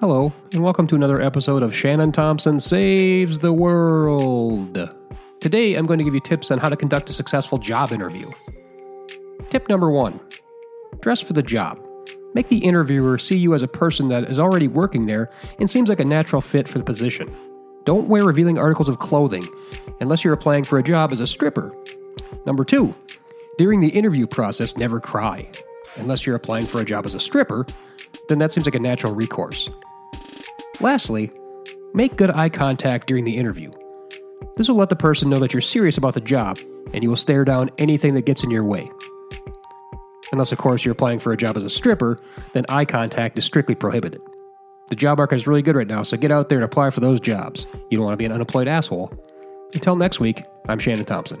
Hello, and welcome to another episode of Shannon Thompson Saves the World. Today, I'm going to give you tips on how to conduct a successful job interview. Tip number one dress for the job. Make the interviewer see you as a person that is already working there and seems like a natural fit for the position. Don't wear revealing articles of clothing unless you're applying for a job as a stripper. Number two, during the interview process, never cry. Unless you're applying for a job as a stripper, then that seems like a natural recourse. Lastly, make good eye contact during the interview. This will let the person know that you're serious about the job and you will stare down anything that gets in your way. Unless, of course, you're applying for a job as a stripper, then eye contact is strictly prohibited. The job market is really good right now, so get out there and apply for those jobs. You don't want to be an unemployed asshole. Until next week, I'm Shannon Thompson.